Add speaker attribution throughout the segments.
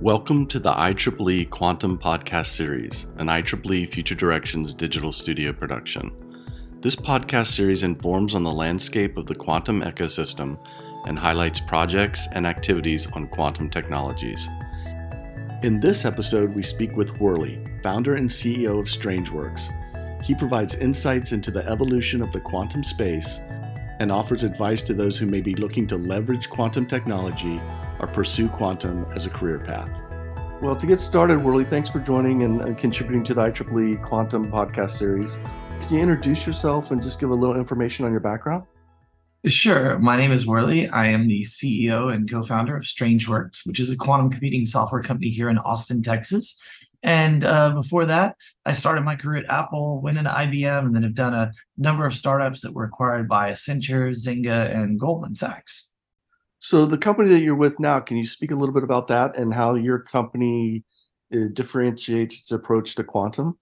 Speaker 1: Welcome to the IEEE Quantum Podcast Series, an IEEE Future Directions digital studio production. This podcast series informs on the landscape of the quantum ecosystem and highlights projects and activities on quantum technologies. In this episode, we speak with whurley, founder and CEO of Strangeworks. He provides insights into the evolution of the quantum space and offers advice to those who may be looking to leverage quantum technology or pursue quantum as a career path. Well, to get started, whurley, thanks for joining and contributing to the IEEE Quantum podcast series. Can you introduce yourself and just give a little information on your background?
Speaker 2: Sure. My name is whurley. I am the CEO and co founder of Strangeworks, which is a quantum computing software company here in Austin, Texas. And uh, before that, I started my career at Apple, went into IBM, and then have done a number of startups that were acquired by Accenture, Zynga, and Goldman Sachs.
Speaker 1: So, the company that you're with now, can you speak a little bit about that and how your company uh, differentiates its approach to quantum?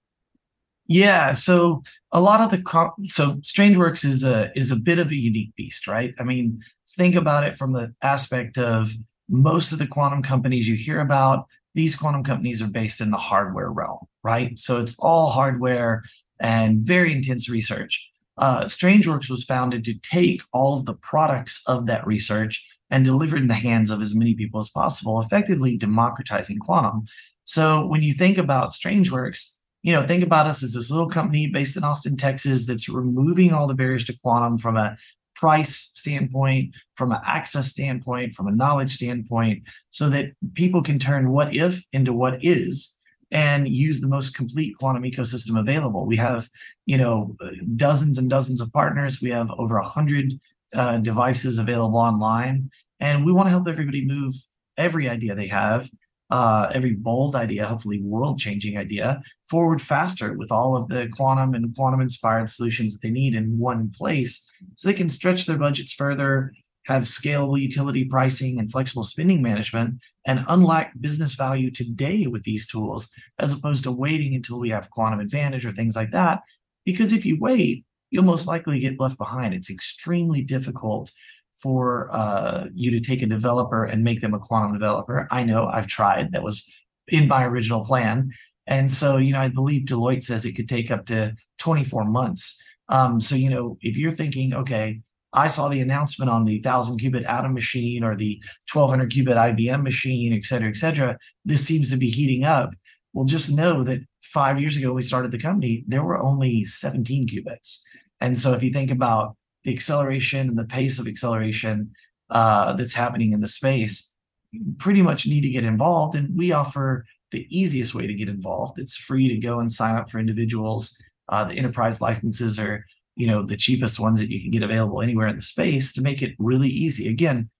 Speaker 2: Yeah, so a lot of the so StrangeWorks is a is a bit of a unique beast, right? I mean, think about it from the aspect of most of the quantum companies you hear about. These quantum companies are based in the hardware realm, right? So it's all hardware and very intense research. Uh, StrangeWorks was founded to take all of the products of that research and deliver it in the hands of as many people as possible, effectively democratizing quantum. So when you think about StrangeWorks, you know, think about us as this little company based in Austin, Texas, that's removing all the barriers to quantum from a price standpoint, from an access standpoint, from a knowledge standpoint, so that people can turn what if into what is and use the most complete quantum ecosystem available. We have, you know, dozens and dozens of partners. We have over a hundred uh, devices available online, and we want to help everybody move every idea they have uh, every bold idea, hopefully world changing idea, forward faster with all of the quantum and quantum inspired solutions that they need in one place so they can stretch their budgets further, have scalable utility pricing and flexible spending management, and unlock business value today with these tools, as opposed to waiting until we have quantum advantage or things like that. Because if you wait, you'll most likely get left behind. It's extremely difficult for uh, you to take a developer and make them a quantum developer. I know I've tried. That was in my original plan. And so, you know, I believe Deloitte says it could take up to 24 months. Um, so, you know, if you're thinking, okay, I saw the announcement on the 1000 qubit Atom machine or the 1200 qubit IBM machine, et cetera, et cetera, this seems to be heating up. Well, just know that five years ago, we started the company, there were only 17 qubits. And so if you think about the acceleration and the pace of acceleration uh, that's happening in the space, you pretty much need to get involved. And we offer the easiest way to get involved. It's free to go and sign up for individuals. Uh, the enterprise licenses are, you know, the cheapest ones that you can get available anywhere in the space to make it really easy. Again,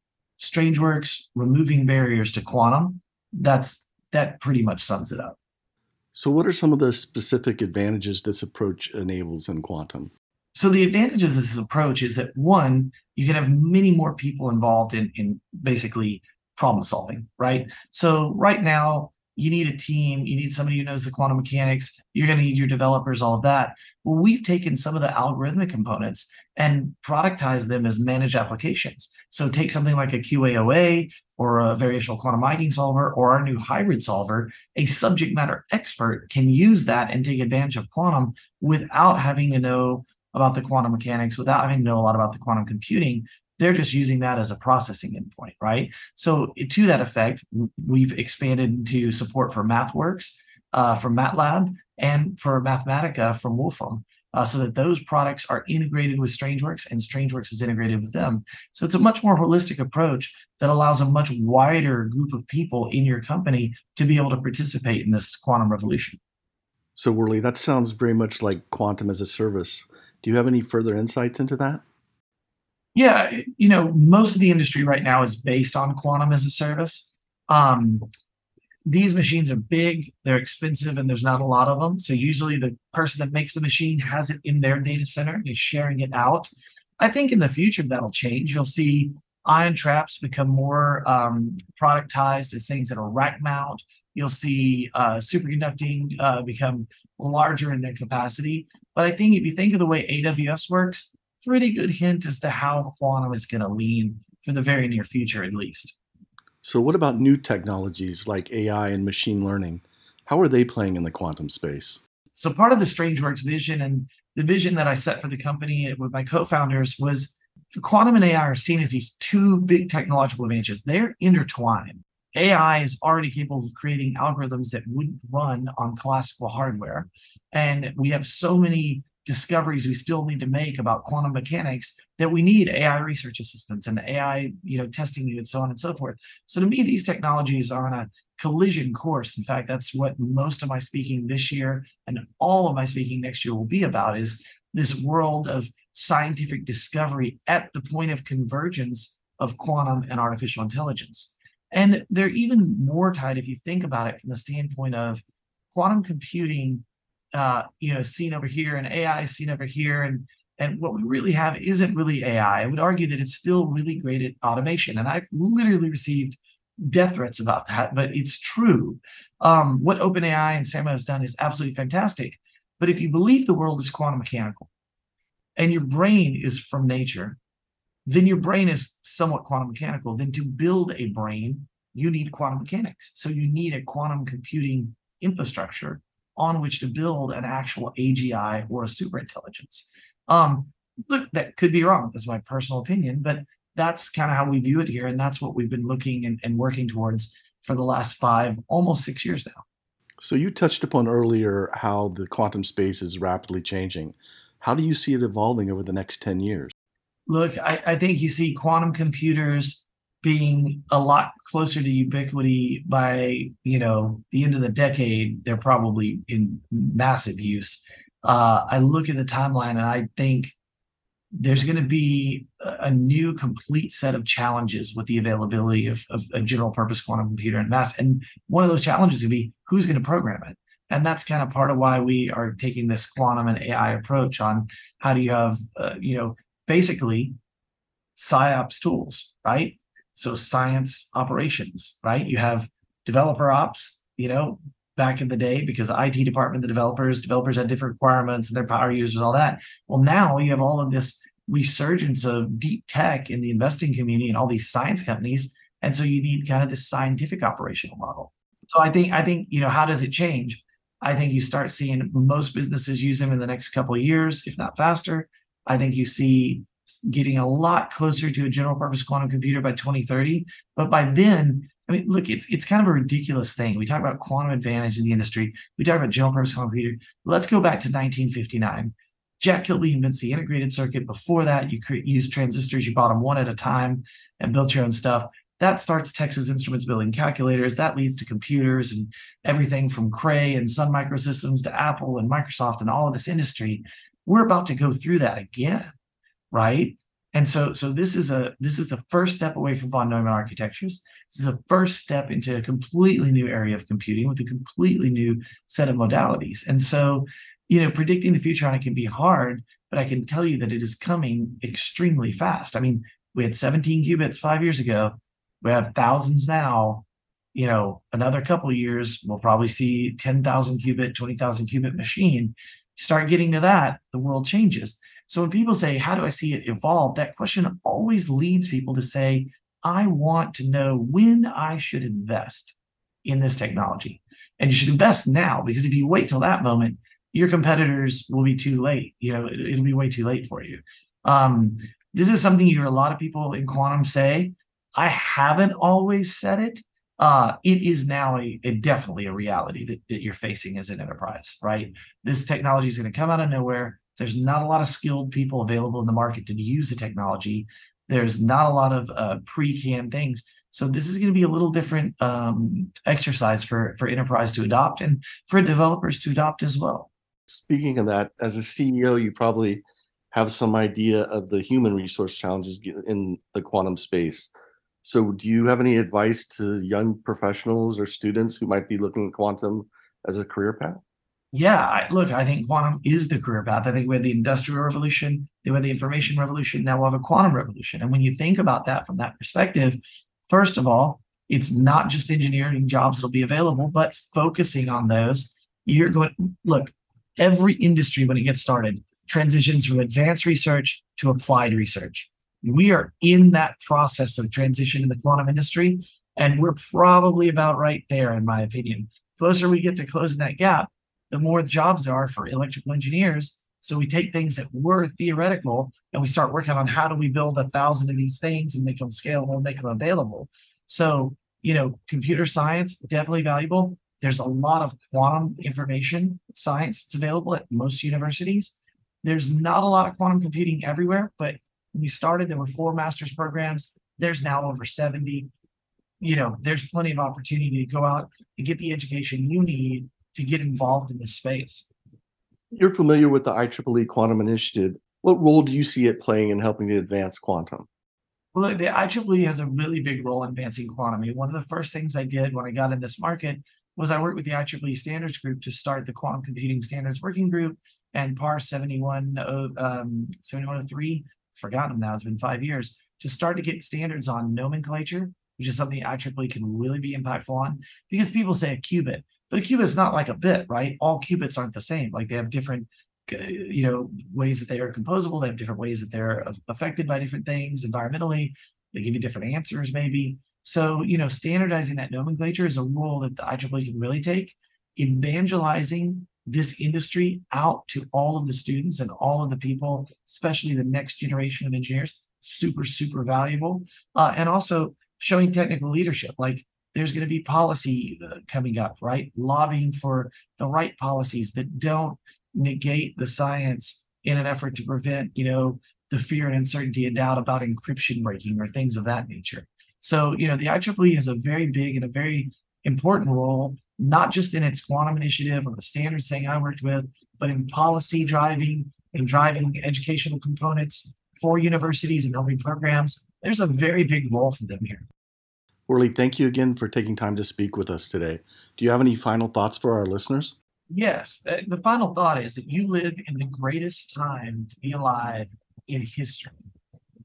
Speaker 2: StrangeWorks removing barriers to quantum. That's that pretty much sums it up.
Speaker 1: So, what are some of the specific advantages this approach enables in quantum?
Speaker 2: So the advantage of this approach is that one, you can have many more people involved in, in basically problem solving, right? So right now, you need a team, you need somebody who knows the quantum mechanics, you're going to need your developers, all of that. Well, we've taken some of the algorithmic components and productized them as managed applications. So take something like a QAOA or a variational quantum eigensolver or our new hybrid solver, a subject matter expert can use that and take advantage of quantum without having to know about the quantum mechanics without having to know a lot about the quantum computing. They're just using that as a processing endpoint, right? So to that effect, we've expanded into support for MathWorks uh, from MATLAB and for Mathematica from Wolfram. Uh, so that those products are integrated with StrangeWorks and StrangeWorks is integrated with them. So it's a much more holistic approach that allows a much wider group of people in your company to be able to participate in this quantum revolution.
Speaker 1: So, whurley, that sounds very much like quantum as a service. Do you have any further insights into that?
Speaker 2: Yeah, you know, most of the industry right now is based on quantum as a service. Um, these machines are big, they're expensive, and there's not a lot of them. So usually the person that makes the machine has it in their data center and is sharing it out. I think in the future that'll change. You'll see ion traps become more um, productized as things that are rack mount. You'll see uh, superconducting uh, become larger in their capacity. But I think if you think of the way AWS works, pretty good hint as to how quantum is going to lean for the very near future, at least.
Speaker 1: So, what about new technologies like AI and machine learning? How are they playing in the quantum space?
Speaker 2: So, part of the StrangeWorks vision and the vision that I set for the company with my co founders was quantum and AI are seen as these two big technological advantages. They're intertwined. AI is already capable of creating algorithms that wouldn't run on classical hardware. And we have so many discoveries we still need to make about quantum mechanics that we need AI research assistance and AI, you know, testing and so on and so forth. So to me, these technologies are on a collision course. In fact, that's what most of my speaking this year and all of my speaking next year will be about is this world of scientific discovery at the point of convergence of quantum and artificial intelligence. And they're even more tied if you think about it from the standpoint of quantum computing uh, you know, seen over here and AI seen over here. And and what we really have isn't really AI. I would argue that it's still really great at automation. And I've literally received death threats about that, but it's true. Um, what OpenAI and Sama has done is absolutely fantastic. But if you believe the world is quantum mechanical and your brain is from nature, then your brain is somewhat quantum mechanical. Then to build a brain, you need quantum mechanics. So you need a quantum computing infrastructure on which to build an actual AGI or a superintelligence. Um, look, that could be wrong. That's my personal opinion, but that's kind of how we view it here. And that's what we've been looking and, and working towards for the last five, almost six years now.
Speaker 1: So you touched upon earlier how the quantum space is rapidly changing. How do you see it evolving over the next 10 years?
Speaker 2: Look, I, I think you see quantum computers being a lot closer to ubiquity by you know the end of the decade they're probably in massive use. Uh, i look at the timeline and i think there's going to be a new complete set of challenges with the availability of, of a general purpose quantum computer and mass and one of those challenges would be who's going to program it? And that's kind of part of why we are taking this quantum and ai approach on how do you have uh, you know basically psyops tools right so science operations, right? You have developer ops, you know, back in the day because IT department, the developers, developers had different requirements and their power users, all that. Well, now you have all of this resurgence of deep tech in the investing community and all these science companies. And so you need kind of this scientific operational model. So I think, I think, you know, how does it change? I think you start seeing most businesses use them in the next couple of years, if not faster. I think you see getting a lot closer to a general purpose quantum computer by 2030. But by then, I mean, look, it's it's kind of a ridiculous thing. We talk about quantum advantage in the industry. We talk about general purpose quantum computer. Let's go back to 1959. Jack Kilby invents the integrated circuit. Before that, you create, use transistors. You bought them one at a time and built your own stuff. That starts Texas Instruments building calculators. That leads to computers and everything from Cray and Sun Microsystems to Apple and Microsoft and all of this industry. We're about to go through that again right? And so, so this is a this is the first step away from von Neumann architectures. This is the first step into a completely new area of computing with a completely new set of modalities. And so, you know, predicting the future on it can be hard, but I can tell you that it is coming extremely fast. I mean, we had 17 qubits five years ago. We have thousands now. You know, another couple years, we'll probably see 10,000 qubit, 20,000 qubit machine. Start getting to that, the world changes. So when people say, How do I see it evolve? That question always leads people to say, I want to know when I should invest in this technology. And you should invest now because if you wait till that moment, your competitors will be too late. You know, it, will be way too late for you. Um, this is something you hear a lot of people in quantum say. I haven't always said it. Uh, it is now a, a definitely a reality that, that you're facing as an enterprise, right? This technology is going to come out of nowhere. There's not a lot of skilled people available in the market to use the technology. There's not a lot of uh, pre-canned things. So this is going to be a little different um, exercise for for enterprise to adopt and for developers to adopt as well.
Speaker 1: Speaking of that, as a CEO, you probably have some idea of the human resource challenges in the quantum space. So, do you have any advice to young professionals or students who might be looking at quantum as a career path?
Speaker 2: yeah, I, look, I think quantum is the career path. I think we had the industrial revolution, we had the information revolution, now we'll have a quantum revolution. And when you think about that from that perspective, first of all, it's not just engineering jobs that'll be available, but focusing on those. You're going, look, every industry when it gets started transitions from advanced research to applied research. We are in that process of transition in the quantum industry. And we're probably about right there, in my opinion. Closer we get to closing that gap, the more jobs there are for electrical engineers. So we take things that were theoretical and we start working on how do we build a thousand of these things and make them scalable make them available. So, you know, computer science, definitely valuable. There's a lot of quantum information science that's available at most universities. There's not a lot of quantum computing everywhere, but we started, there were four master's programs. There's now over 70. You know, there's plenty of opportunity to go out and get the education you need to get involved in this space.
Speaker 1: You're familiar with the IEEE Quantum Initiative. What role do you see it playing in helping to advance quantum?
Speaker 2: Well, look, the IEEE has a really big role in advancing quantum. I mean, one of the first things I did when I got in this market was I worked with the IEEE Standards Group to start the Quantum Computing Standards Working Group and PAR 71, um, 7103, forgotten now, it's been five years, to start to get standards on nomenclature, which is something IEEE can really be impactful on because people say a qubit, but a qubit is not like a bit, right? All qubits aren't the same. Like they have different, uh, you know, ways that they are composable. They have different ways that they're affected by different things environmentally. They give you different answers, maybe. So, you know, standardizing that nomenclature is a role that the IEEE can really take. Evangelizing this industry out to all of the students and all of the people, especially the next generation of engineers, super, super valuable. Uh, and also showing technical leadership. Like there's going to be policy uh, coming up, right? Lobbying for the right policies that don't negate the science in an effort to prevent, you know, the fear and uncertainty and doubt about encryption breaking or things of that nature. So, you know, the IEEE has a very big and a very important role, not just in its quantum initiative or the standards thing I worked with, but in policy driving and driving educational components for universities and helping programs. There's a very big role for them here.
Speaker 1: whurley, thank you again for taking time to speak with us today. Do you have any final thoughts for our listeners?
Speaker 2: Yes. Uh, the final thought is that you live in the greatest time to be alive in history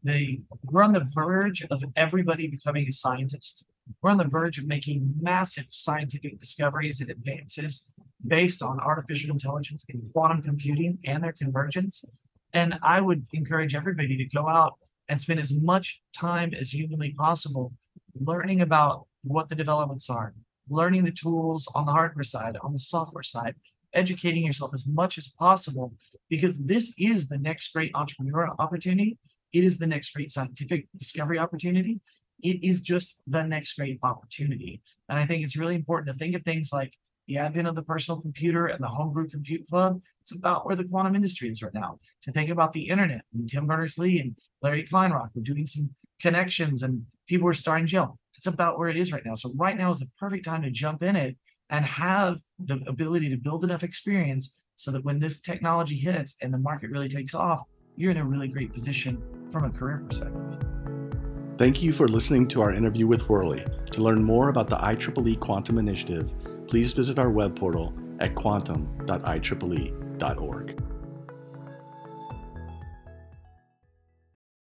Speaker 2: the we're on the verge of everybody becoming a scientist. We're on the verge of making massive scientific discoveries and advances based on artificial intelligence and quantum computing and their convergence. And I would encourage everybody to go out and spend as much time as humanly possible learning about what the developments are, learning the tools on the hardware side, on the software side, educating yourself as much as possible, because this is the next great entrepreneurial opportunity it is the next great scientific discovery opportunity. It is just the next great opportunity. And I think it's really important to think of things like the advent of the personal computer and the homebrew compute club. It's about where the quantum industry is right now. To think about the internet and Tim Berners-Lee and Larry Kleinrock are doing some connections and people are starting jail. It's about where it is right now. So right now is the perfect time to jump in it and have the ability to build enough experience so that when this technology hits and the market really takes off, you're in a really great position from a career perspective.
Speaker 1: Thank you for listening to our interview with whurley. To learn more about the IEEE Quantum Initiative, please visit our web portal at quantum.ieee.org.